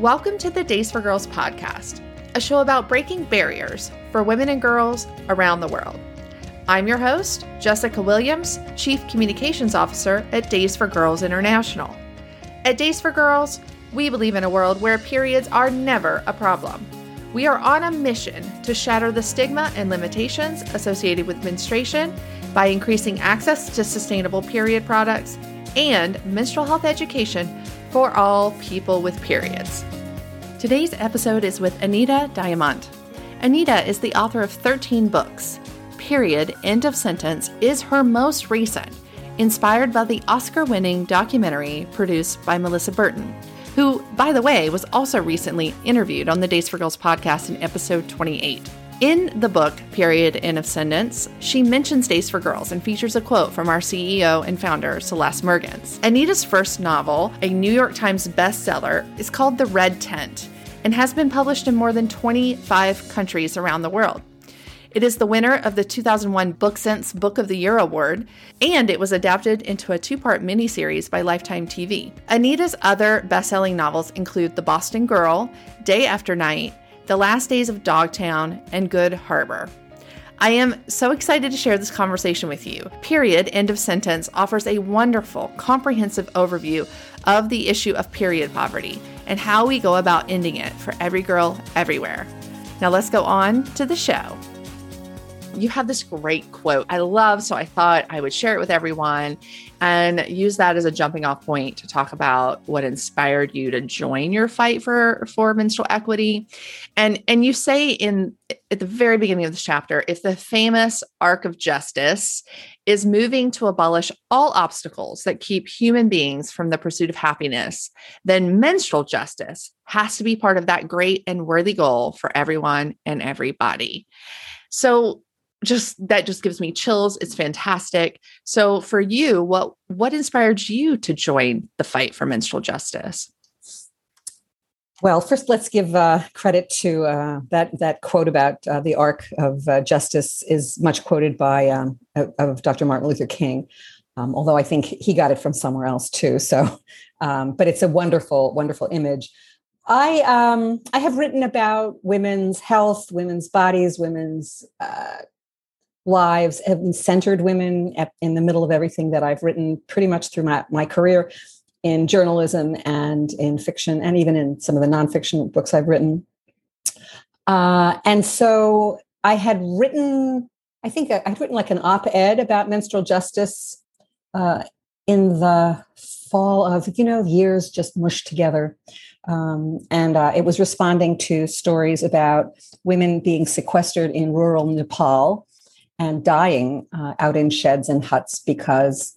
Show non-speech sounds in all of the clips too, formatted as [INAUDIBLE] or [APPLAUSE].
Welcome to the Days for Girls podcast, a show about breaking barriers for women and girls around the world. I'm your host, Jessica Williams, Chief Communications Officer at Days for Girls International. At Days for Girls, we believe in a world where periods are never a problem. We are on a mission to shatter the stigma and limitations associated with menstruation by increasing access to sustainable period products and menstrual health education for all people with periods. Today's episode is with Anita Diamant. Anita is the author of 13 books. Period, End of Sentence is her most recent, inspired by the Oscar winning documentary produced by Melissa Berton, who, by the way, was also recently interviewed on the Days for Girls podcast in episode 28. In the book, Period End of Sentence, she mentions Days for Girls and features a quote from our CEO and founder, Celeste Mergens. Anita's first novel, a New York Times bestseller, is called The Red Tent and has been published in more than 25 countries around the world. It is the winner of the 2001 BookSense Book of the Year Award, and it was adapted into a two part miniseries by Lifetime TV. Anita's other best selling novels include The Boston Girl, Day After Night, the Last Days of Dogtown, and Good Harbor. I am so excited to share this conversation with you. Period, End of Sentence offers a wonderful, comprehensive overview of the issue of period poverty and how we go about ending it for every girl everywhere. Now let's go on to the show. You have this great quote. I love, so I thought I would share it with everyone and use that as a jumping off point to talk about what inspired you to join your fight for for menstrual equity. And and you say in at the very beginning of this chapter if the famous arc of justice is moving to abolish all obstacles that keep human beings from the pursuit of happiness then menstrual justice has to be part of that great and worthy goal for everyone and everybody. So just that just gives me chills it's fantastic. So for you what what inspired you to join the fight for menstrual justice? Well first let's give uh, credit to uh, that that quote about uh, the arc of uh, justice is much quoted by um, of dr martin luther king um, although i think he got it from somewhere else too so um, but it's a wonderful wonderful image. I um, I have written about women's health, women's bodies, women's uh, lives have centered women at, in the middle of everything that I've written pretty much through my, my career in journalism and in fiction, and even in some of the nonfiction books I've written. Uh, and so I had written, I think I'd written like an op ed about menstrual justice uh, in the fall of, you know, years just mushed together. Um, and uh, it was responding to stories about women being sequestered in rural Nepal and dying uh, out in sheds and huts because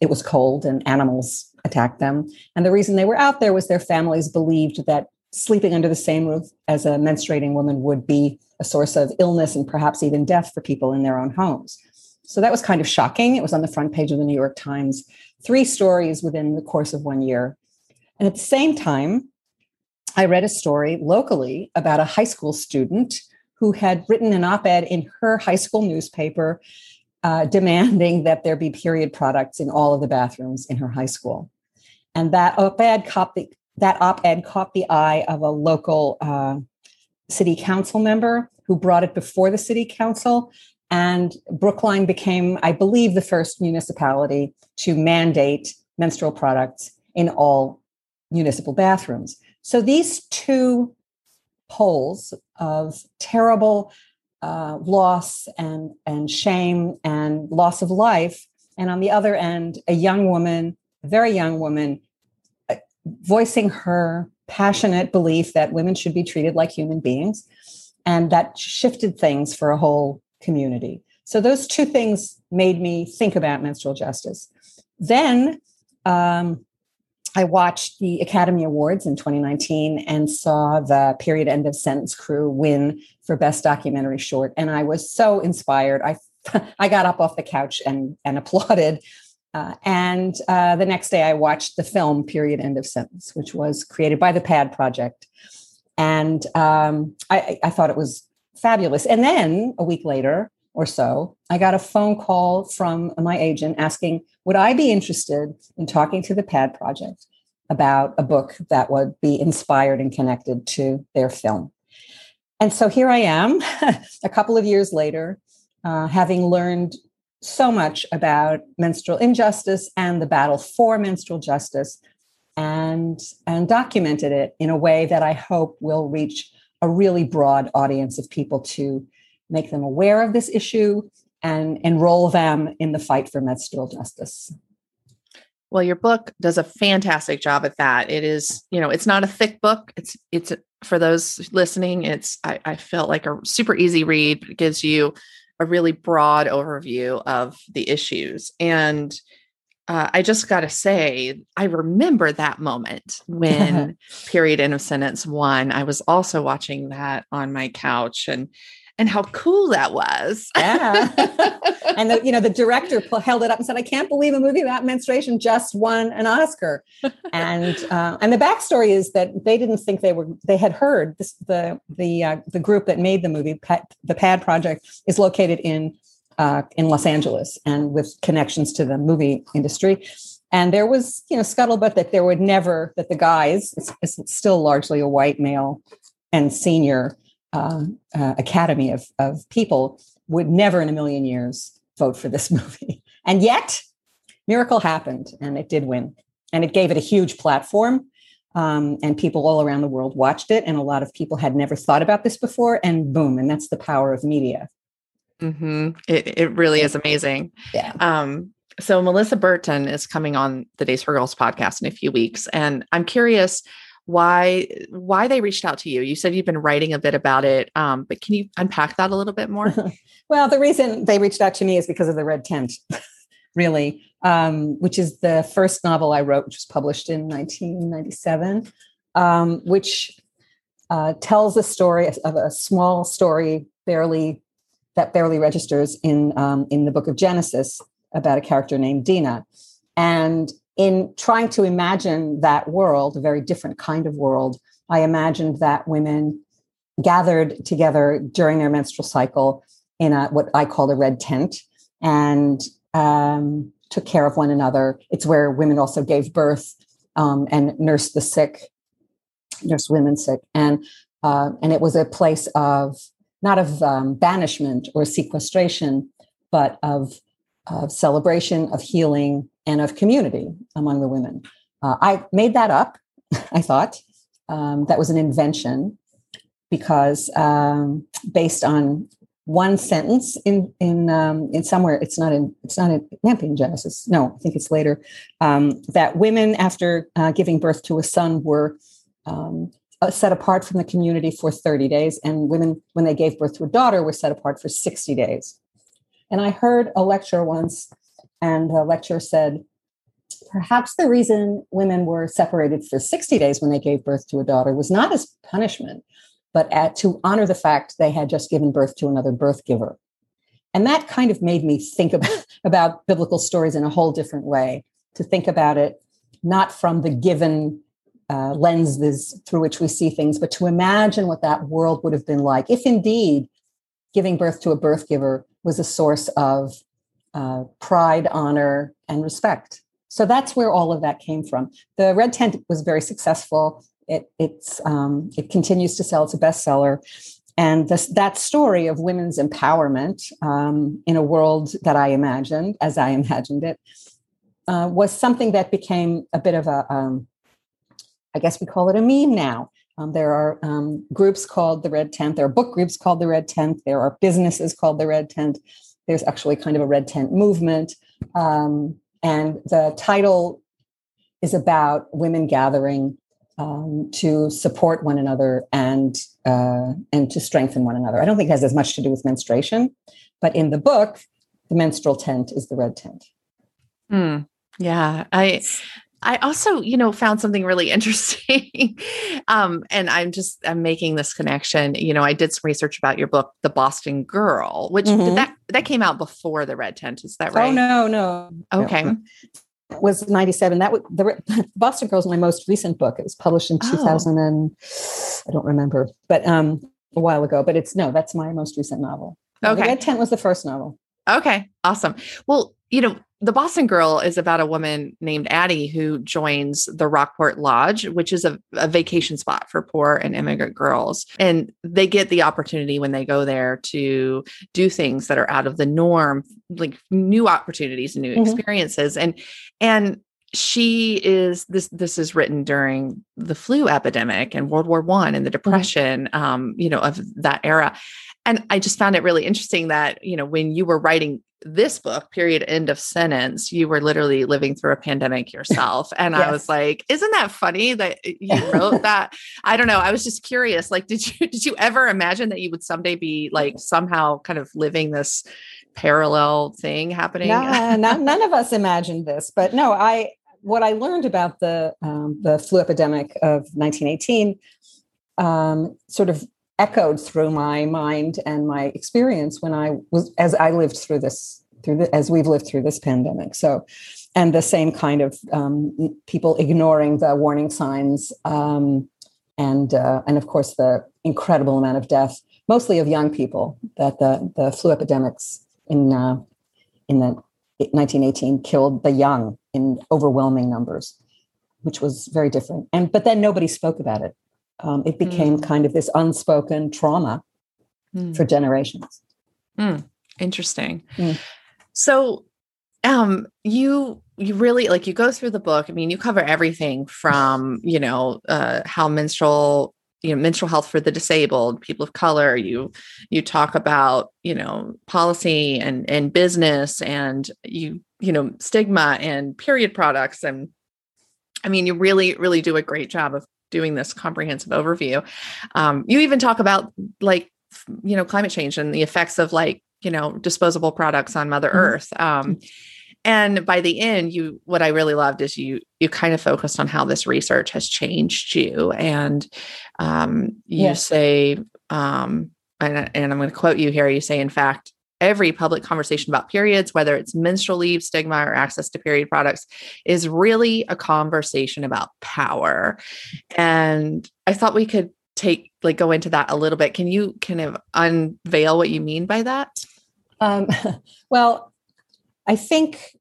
it was cold and animals attacked them. And the reason they were out there was their families believed that sleeping under the same roof as a menstruating woman would be a source of illness and perhaps even death for people in their own homes. So that was kind of shocking. It was on the front page of the New York Times, three stories within the course of one year. And at the same time, I read a story locally about a high school student who had written an op ed in her high school newspaper uh, demanding that there be period products in all of the bathrooms in her high school. And that op ed caught the, that op-ed caught the eye of a local uh, city council member who brought it before the city council. And Brookline became, I believe, the first municipality to mandate menstrual products in all municipal bathrooms. So these two poles of terrible uh, loss and, and shame and loss of life. And on the other end, a young woman, a very young woman, uh, voicing her passionate belief that women should be treated like human beings. And that shifted things for a whole community. So those two things made me think about menstrual justice. Then um, I watched the Academy Awards in 2019 and saw the period end of sentence crew win for best documentary short. And I was so inspired. I, [LAUGHS] I got up off the couch and, and [LAUGHS] applauded. Uh, and uh, the next day I watched the film Period End of Sentence, which was created by the PAD Project. And um, I, I thought it was fabulous. And then a week later, or so, I got a phone call from my agent asking, would I be interested in talking to the PAD project about a book that would be inspired and connected to their film. And so here I am, [LAUGHS] a couple of years later, uh, having learned so much about menstrual injustice and the battle for menstrual justice and and documented it in a way that I hope will reach a really broad audience of people to make them aware of this issue and enroll them in the fight for menstrual justice. Well, your book does a fantastic job at that. It is, you know, it's not a thick book. It's it's for those listening, it's I, I felt like a super easy read. It gives you a really broad overview of the issues. And uh, I just got to say, I remember that moment when [LAUGHS] Period End of Sentence won. I was also watching that on my couch and and how cool that was. [LAUGHS] yeah. and the, you know, the director held it up and said, "I can't believe a movie about menstruation just won an Oscar." [LAUGHS] and uh, and the backstory is that they didn't think they were. They had heard this, the the uh, the group that made the movie, the Pad Project, is located in uh, in Los Angeles and with connections to the movie industry. And there was, you know, scuttlebutt that there would never that the guys, it's, it's still largely a white male and senior um, uh, academy of, of people would never in a million years vote for this [LAUGHS] movie. And yet, miracle happened and it did win. And it gave it a huge platform. Um, and people all around the world watched it. And a lot of people had never thought about this before. And boom, and that's the power of media. Mm-hmm. It, it really is amazing. Yeah. Um, so Melissa Berton is coming on the Days for Girls podcast in a few weeks. And I'm curious why why they reached out to you. You said you've been writing a bit about it, um, but can you unpack that a little bit more? [LAUGHS] well, the reason they reached out to me is because of the Red Tent, [LAUGHS] really, um, which is the first novel I wrote, which was published in 1997, um, which uh, tells a story of a small story, barely that barely registers in um, in the Book of Genesis about a character named Dinah and in trying to imagine that world, a very different kind of world, I imagined that women gathered together during their menstrual cycle in a what I call a red tent and um, took care of one another. It's where women also gave birth um, and nursed the sick, nursed women sick, and uh, and it was a place of not of um, banishment or sequestration, but of, of celebration, of healing, and of community among the women. Uh, I made that up, [LAUGHS] I thought. Um, that was an invention because um, based on one sentence in in um, in somewhere it's not in it's not in it Genesis no I think it's later um, that women after uh, giving birth to a son were um, uh, set apart from the community for 30 days and women when they gave birth to a daughter were set apart for 60 days and I heard a lecture once and the lecturer said, perhaps the reason women were separated for 60 days when they gave birth to a daughter was not as punishment, but at, to honor the fact they had just given birth to another birth giver. And that kind of made me think about, [LAUGHS] about biblical stories in a whole different way, to think about it not from the given uh, lenses through which we see things, but to imagine what that world would have been like if indeed giving birth to a birth giver was a source of uh, pride, honor, and respect. So that's where all of that came from. The Red Tent was very successful. It it's um, it continues to sell. It's a bestseller, and this, that story of women's empowerment um, in a world that I imagined, as I imagined it, uh, was something that became a bit of a, um, I guess we call it a meme now. Um, there are um, groups called the Red Tent. There are book groups called the Red Tent. There are businesses called the Red Tent. There's actually kind of a red tent movement. Um, and the title is about women gathering um, to support one another and uh, and to strengthen one another. I don't think it has as much to do with menstruation, but in the book, the menstrual tent is the red tent. Mm, yeah, I I also, you know, found something really [LAUGHS] interesting. um, and I'm just I'm making this connection. You know, I did some research about your book, The Boston Girl, which mm-hmm. that that came out before the Red Tent. Is that oh, right? Oh no, no. Okay. No. It was 97 that was the [LAUGHS] boston girl is my most recent book it was published in 2000 oh. and i don't remember but um a while ago but it's no that's my most recent novel okay the red tent was the first novel okay awesome well you know the Boston Girl is about a woman named Addie who joins the Rockport Lodge, which is a, a, vacation spot for poor and immigrant girls. And they get the opportunity when they go there to do things that are out of the norm, like new opportunities and new mm-hmm. experiences. And and she is this this is written during the flu epidemic and World War One and the mm-hmm. depression, mm-hmm. um, you know, of that era. And I just found it really interesting that, you know, when you were writing this book, period, end of sentence, you were literally living through a pandemic yourself. And yes. I was like, isn't that funny that you wrote [LAUGHS] that? I don't know. I was just curious. Like, did you did you ever imagine that you would someday be like somehow kind of living this parallel thing happening? Nah, not, none of us imagined this, but no, I what I learned about the um, the flu epidemic of 1918 um, sort of echoed through my mind and my experience when I was as I lived through this through the, as we've lived through this pandemic. So, and the same kind of um, people ignoring the warning signs, um, and uh, and of course the incredible amount of death, mostly of young people, that the the flu epidemics in uh, in the 1918 killed the young in overwhelming numbers, which was very different. And but then nobody spoke about it um, it became mm. kind of this unspoken trauma mm. for generations. Mm. Interesting. Hmm. So, um, you you really like you go through the book. I mean, you cover everything from you know uh, how menstrual you know menstrual health for the disabled people of color you you talk about you know policy and and business and you you know stigma and period products and i mean you really really do a great job of doing this comprehensive overview. Um, you even talk about like, you know, climate change and the effects of like, you know, disposable products on Mother mm-hmm. Earth. Um, and by the end, you what I really loved is you you kind of focused on how this research has changed you, and um, you yes. say, um, and, and I'm going to quote you here. You say, in fact, every public conversation about periods, whether it's menstrual leave, stigma, or access to period products, is really a conversation about power. And I thought we could take, like, go into that a little bit. Can you kind of unveil what you mean by that? Um, [LAUGHS] well, I think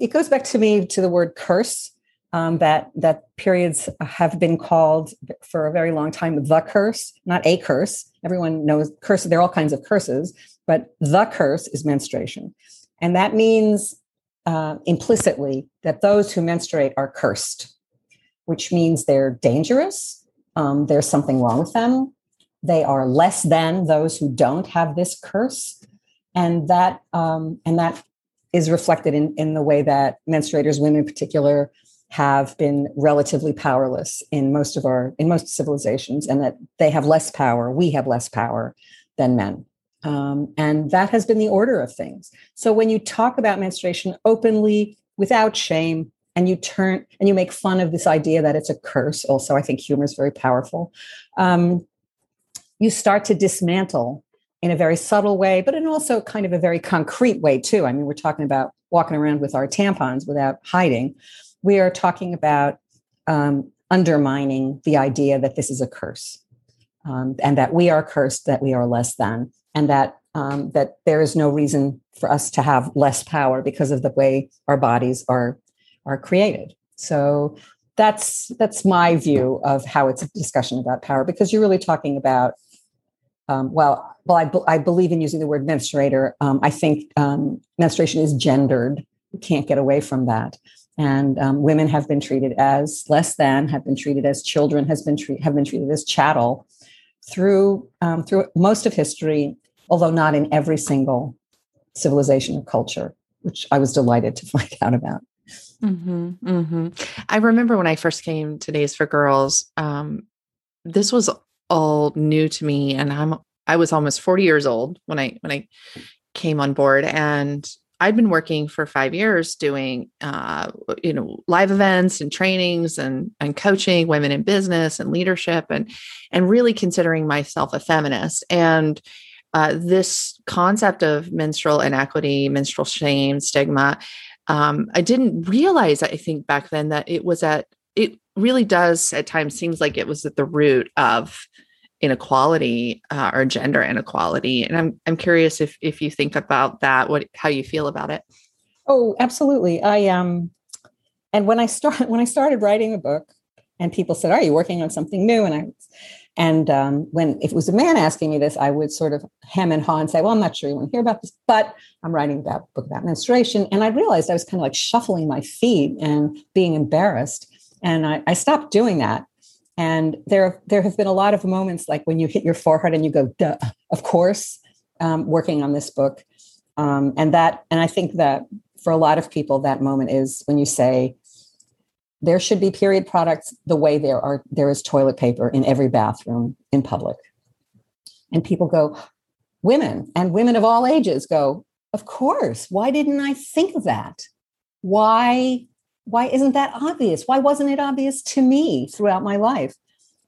it goes back to me to the word curse. Um, that that periods have been called for a very long time the curse, not a curse. Everyone knows curse. There are all kinds of curses, but the curse is menstruation. And that means uh, implicitly that those who menstruate are cursed, which means they're dangerous. Um, there's something wrong with them. They are less than those who don't have this curse. And that, um, and that is reflected in, in the way that menstruators, women in particular, have been relatively powerless in most of our in most civilizations and that they have less power we have less power than men um, and that has been the order of things. So when you talk about menstruation openly, without shame, and you turn and you make fun of this idea that it's a curse, also, I think humor is very powerful. Um, you start to dismantle in a very subtle way, but in also kind of a very concrete way, too. I mean, we're talking about walking around with our tampons without hiding. We are talking about um, undermining the idea that this is a curse um, and that we are cursed, that we are less than and that um, that there is no reason for us to have less power because of the way our bodies are are created. So that's that's my view of how it's a discussion about power because you're really talking about um, well well I, be- I believe in using the word menstruator. Um, i think um, menstruation is gendered. You can't get away from that and um, women have been treated as less than have been treated as children has been tre- have been treated as chattel through um, through most of history although not in every single civilization or culture, which I was delighted to [LAUGHS] find out about. Mm-hmm, mm-hmm. I remember when I first came to Days for Girls, um, this was all new to me, and I'm I was almost 40 years old when I when I came on board, and I'd been working for five years doing, uh, you know, live events and trainings and and coaching women in business and leadership and and really considering myself a feminist. And uh, this concept of menstrual inequity, menstrual shame, stigma, um, I didn't realize, I think back then, that it was at, it really does at times seems like it was at the root of inequality uh, or gender inequality. And I'm, I'm curious if, if you think about that, what, how you feel about it. Oh, absolutely. I um, and when I start [LAUGHS] when I started writing the book, and people said, "Are you working on something new?" and I and um, when if it was a man asking me this, I would sort of hem and haw and say, "Well, I'm not sure you want to hear about this, but I'm writing a book about menstruation." And I realized I was kind of like shuffling my feet and being embarrassed, and I, I stopped doing that. And there, there have been a lot of moments like when you hit your forehead and you go, Duh, "Of course," um, working on this book, um, and that, and I think that for a lot of people, that moment is when you say, there should be period products the way there are there is toilet paper in every bathroom in public. And people go women and women of all ages go of course. Why didn't i think of that? Why why isn't that obvious why wasn't it obvious to me throughout my life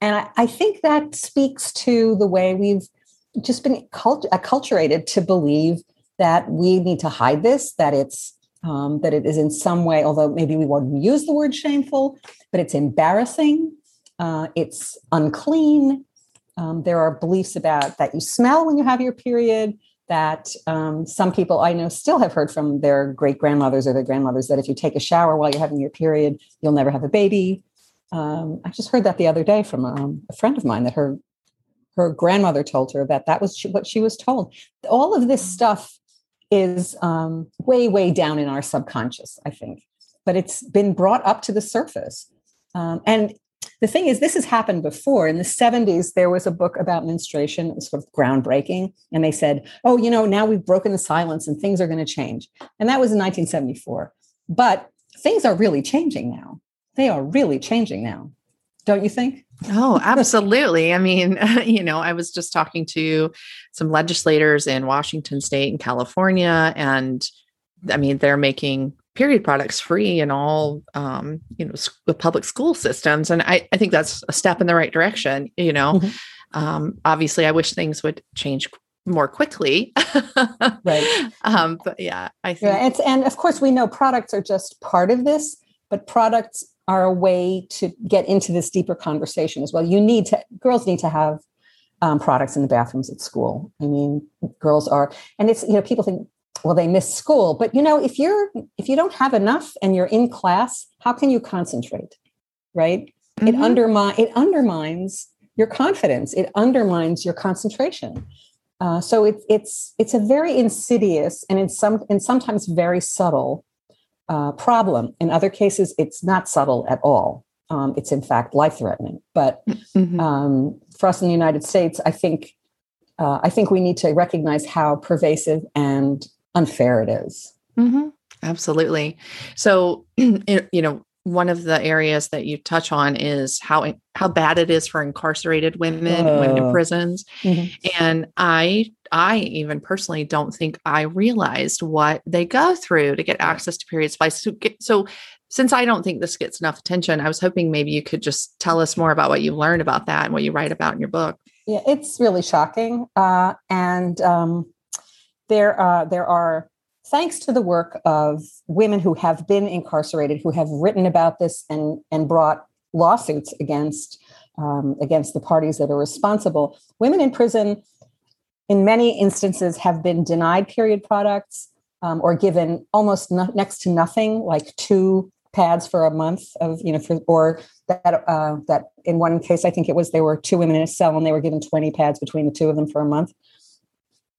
and i, I think that speaks to the way we've just been cult- acculturated to believe that we need to hide this that it's um, that it is in some way, although maybe we won't use the word shameful, but it's embarrassing, uh, it's unclean. Um, there are beliefs about that you smell when you have your period. That um, some people I know still have heard from their great grandmothers or their grandmothers that if you take a shower while you're having your period, you'll never have a baby. Um, I just heard that the other day from um, a friend of mine that her her grandmother told her that that was what she was told. All of this stuff is um, way, way down in our subconscious, I think. But it's been brought up to the surface. Um, and the thing is, this has happened before. In the 70s, there was a book about menstruation. It was sort of groundbreaking. And they said, oh, you know, now we've broken the silence and things are going to change. And that was in 1974. But things are really changing now. They are really changing now. Don't you think? Oh, [LAUGHS] absolutely. I mean, [LAUGHS] you know, I was just talking to some legislators in Washington state and California, and I mean, they're making period products free in all, um, you know, the public school systems. And I, I think that's a step in the right direction. You know, mm-hmm. um, obviously, I wish things would change more quickly. [LAUGHS] right. Um, but yeah, I think. Yeah, it's, and of course, we know products are just part of this, but products are a way to get into this deeper conversation as well. You need to, girls need to have um, products in the bathrooms at school. I mean, girls are, and it's, you know, people think, well, they miss school, but you know, if you're, if you don't have enough and you're in class, how can you concentrate? Right. Mm-hmm. It undermine, it undermines your confidence. It undermines your concentration. Uh, so it's it's it's a very insidious and in some and sometimes very subtle uh, problem. In other cases, it's not subtle at all. Um, it's in fact life threatening. But mm-hmm. um, for us in the United States, I think uh, I think we need to recognize how pervasive and unfair it is. Mm-hmm. Absolutely. So, [CLEARS THROAT] you know, one of the areas that you touch on is how how bad it is for incarcerated women, women in prisons, mm-hmm. and I I even personally don't think I realized what they go through to get access to period supplies. So, so, since I don't think this gets enough attention, I was hoping maybe you could just tell us more about what you learned about that and what you write about in your book. Yeah, it's really shocking, uh, and um, there uh, there are thanks to the work of women who have been incarcerated, who have written about this and and brought lawsuits against um, against the parties that are responsible. Women in prison in many instances have been denied period products um, or given almost no, next to nothing, like two pads for a month of you know for or that uh, that in one case I think it was there were two women in a cell and they were given 20 pads between the two of them for a month.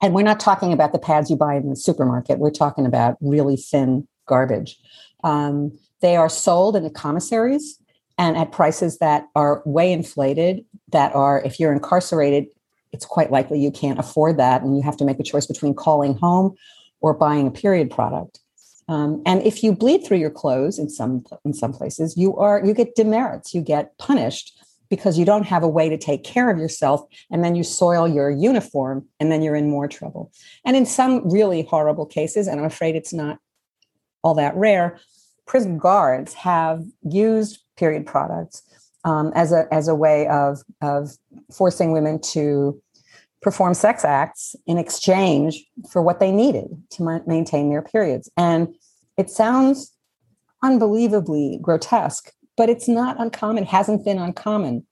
And we're not talking about the pads you buy in the supermarket. We're talking about really thin garbage. Um, they are sold in the commissaries and at prices that are way inflated. That are, if you're incarcerated, it's quite likely you can't afford that and you have to make a choice between calling home or buying a period product um, and if you bleed through your clothes in some in some places you are you get demerits you get punished because you don't have a way to take care of yourself and then you soil your uniform and then you're in more trouble and in some really horrible cases and i'm afraid it's not all that rare prison guards have used period products um, as a as a way of of forcing women to perform sex acts in exchange for what they needed to ma- maintain their periods. And it sounds unbelievably grotesque, but it's not uncommon, hasn't been uncommon.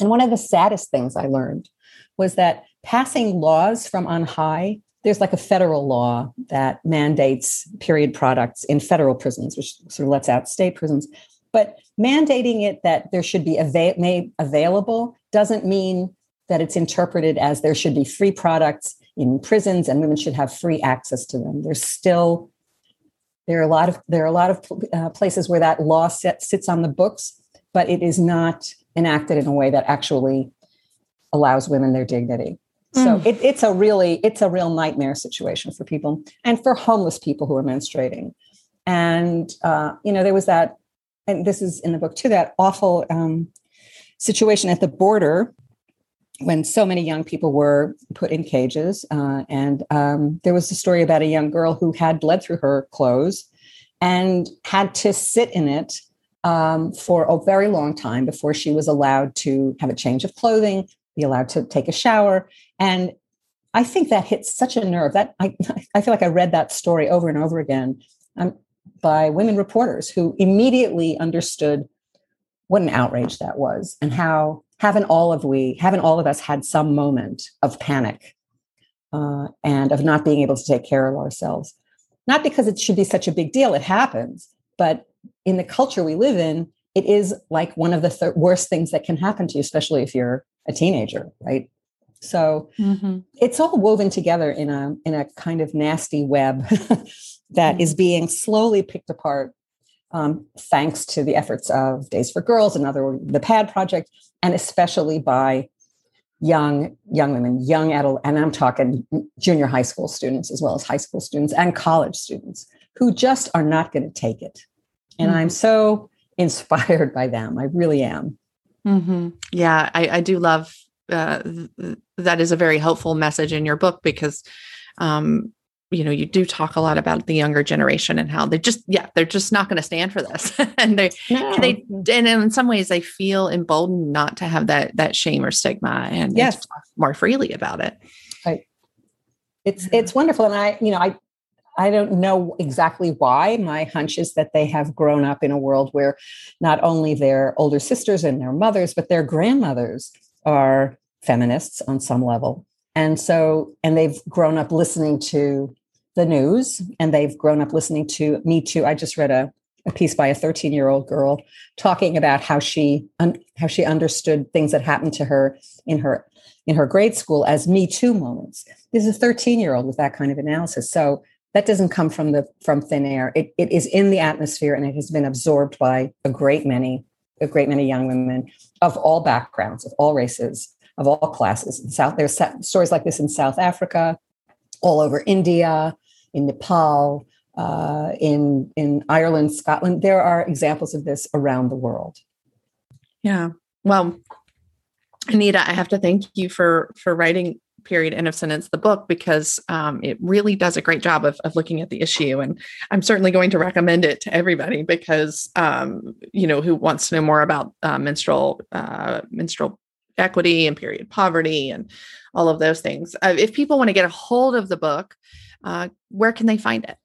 And one of the saddest things I learned was that passing laws from on high there's like a federal law that mandates period products in federal prisons, which sort of lets out state prisons. But mandating it that there should be made available doesn't mean that it's interpreted as there should be free products in prisons and women should have free access to them. There's still there are a lot of there are a lot of uh, places where that law set, sits on the books, but it is not enacted in a way that actually allows women their dignity. So mm. it, it's a really it's a real nightmare situation for people and for homeless people who are menstruating. And uh, you know there was that, and this is in the book too. That awful um, situation at the border when so many young people were put in cages. Uh, and um, there was a story about a young girl who had bled through her clothes and had to sit in it um, for a very long time before she was allowed to have a change of clothing, be allowed to take a shower. And I think that hits such a nerve that I, [LAUGHS] I feel like I read that story over and over again um, by women reporters who immediately understood what an outrage that was and how haven't all of we haven't all of us had some moment of panic uh, and of not being able to take care of ourselves not because it should be such a big deal it happens but in the culture we live in it is like one of the th- worst things that can happen to you especially if you're a teenager right so mm-hmm. it's all woven together in a in a kind of nasty web [LAUGHS] that mm-hmm. is being slowly picked apart um, thanks to the efforts of Days for Girls and other the PAD project, and especially by young young women, young adult, and I'm talking junior high school students as well as high school students and college students who just are not going to take it. And mm-hmm. I'm so inspired by them. I really am. Mm-hmm. Yeah, I, I, do love uh, th- that is a very helpful message in your book because um, you know you do talk a lot about the younger generation and how they just yeah they're just not going to stand for this [LAUGHS] and they no. they and in some ways they feel emboldened not to have that that shame or stigma and yes and more freely about it right it's it's wonderful and i you know i I don't know exactly why. My hunch is that they have grown up in a world where not only their older sisters and their mothers, but their grandmothers are feminists on some level. And so, and they've grown up listening to the news and they've grown up listening to Me Too. I just read a, a piece by a 13 year old girl talking about how she un, how she understood things that happened to her in her in her grade school as Me Too moments. This is a 13 year old with that kind of analysis. So that doesn't come from the from thin air. It, it is in the atmosphere and it has been absorbed by a great many a great many young women of all backgrounds, of all races, of all classes. In South, there's stories like this in South Africa, all over India, in Nepal, uh, in in Ireland, Scotland. There are examples of this around the world. Yeah. Well, Anita, I have to thank you for for writing period end of sentence the book because um, it really does a great job of, of looking at the issue and i'm certainly going to recommend it to everybody because um, you know who wants to know more about uh, menstrual uh, menstrual equity and period poverty and all of those things uh, if people want to get a hold of the book uh, where can they find it?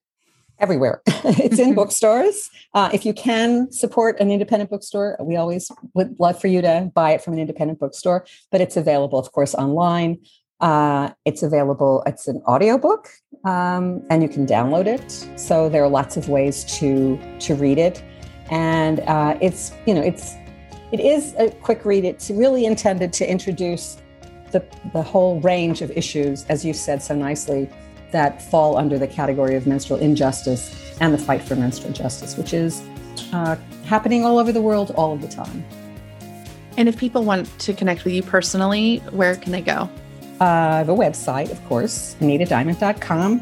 Everywhere. [LAUGHS] it's in [LAUGHS] bookstores. Uh, if you can support an independent bookstore, we always would love for you to buy it from an independent bookstore, but it's available, of course, online. Uh, it's available, it's an audiobook, um, and you can download it. So there are lots of ways to to read it. And uh, it's, you know, it's it is a quick read. It's really intended to introduce the, the whole range of issues, as you said so nicely, that fall under the category of menstrual injustice and the fight for menstrual justice, which is uh, happening all over the world all of the time. And if people want to connect with you personally, where can they go? Uh, the website, of course, anitadiamant.com.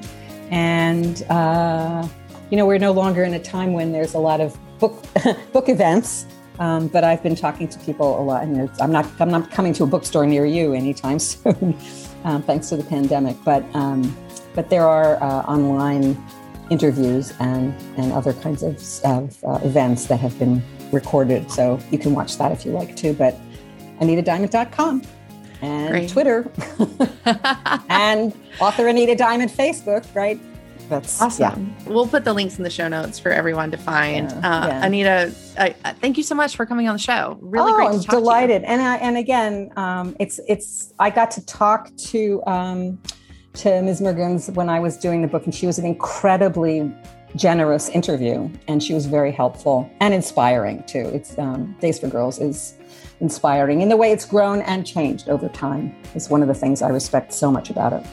And, uh, you know, we're no longer in a time when there's a lot of book, [LAUGHS] book events. Um, but I've been talking to people a lot, and I'm not I'm not coming to a bookstore near you anytime [LAUGHS] soon, um, thanks to the pandemic. But um, but there are uh, online interviews and, and other kinds of, of uh, events that have been recorded. So you can watch that if you like to. But AnitaDiamant.com and Great. Twitter [LAUGHS] and author Anita Diamant Facebook, right? That's awesome. Yeah. We'll put the links in the show notes for everyone to find. Yeah, uh, yeah. Anita, I, thank you so much for coming on the show. Really great. oh, great. I'm delighted. And I, and again, um, it's it's I got to talk to um, to Ms. Mergens when I was doing the book, and she was an incredibly generous interview, and she was very helpful and inspiring too. It's um, Days for Girls is inspiring in the way it's grown and changed over time. Is one of the things I respect so much about it.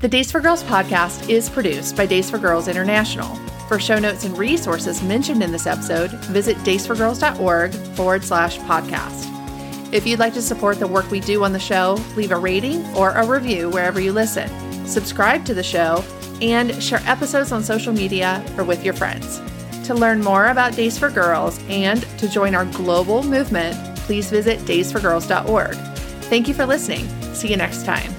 The Days for Girls podcast is produced by Days for Girls International. For show notes and resources mentioned in this episode, visit daysforgirls.org forward slash podcast. If you'd like to support the work we do on the show, leave a rating or a review wherever you listen. Subscribe to the show and share episodes on social media or with your friends. To learn more about Days for Girls and to join our global movement, please visit daysforgirls.org. Thank you for listening. See you next time.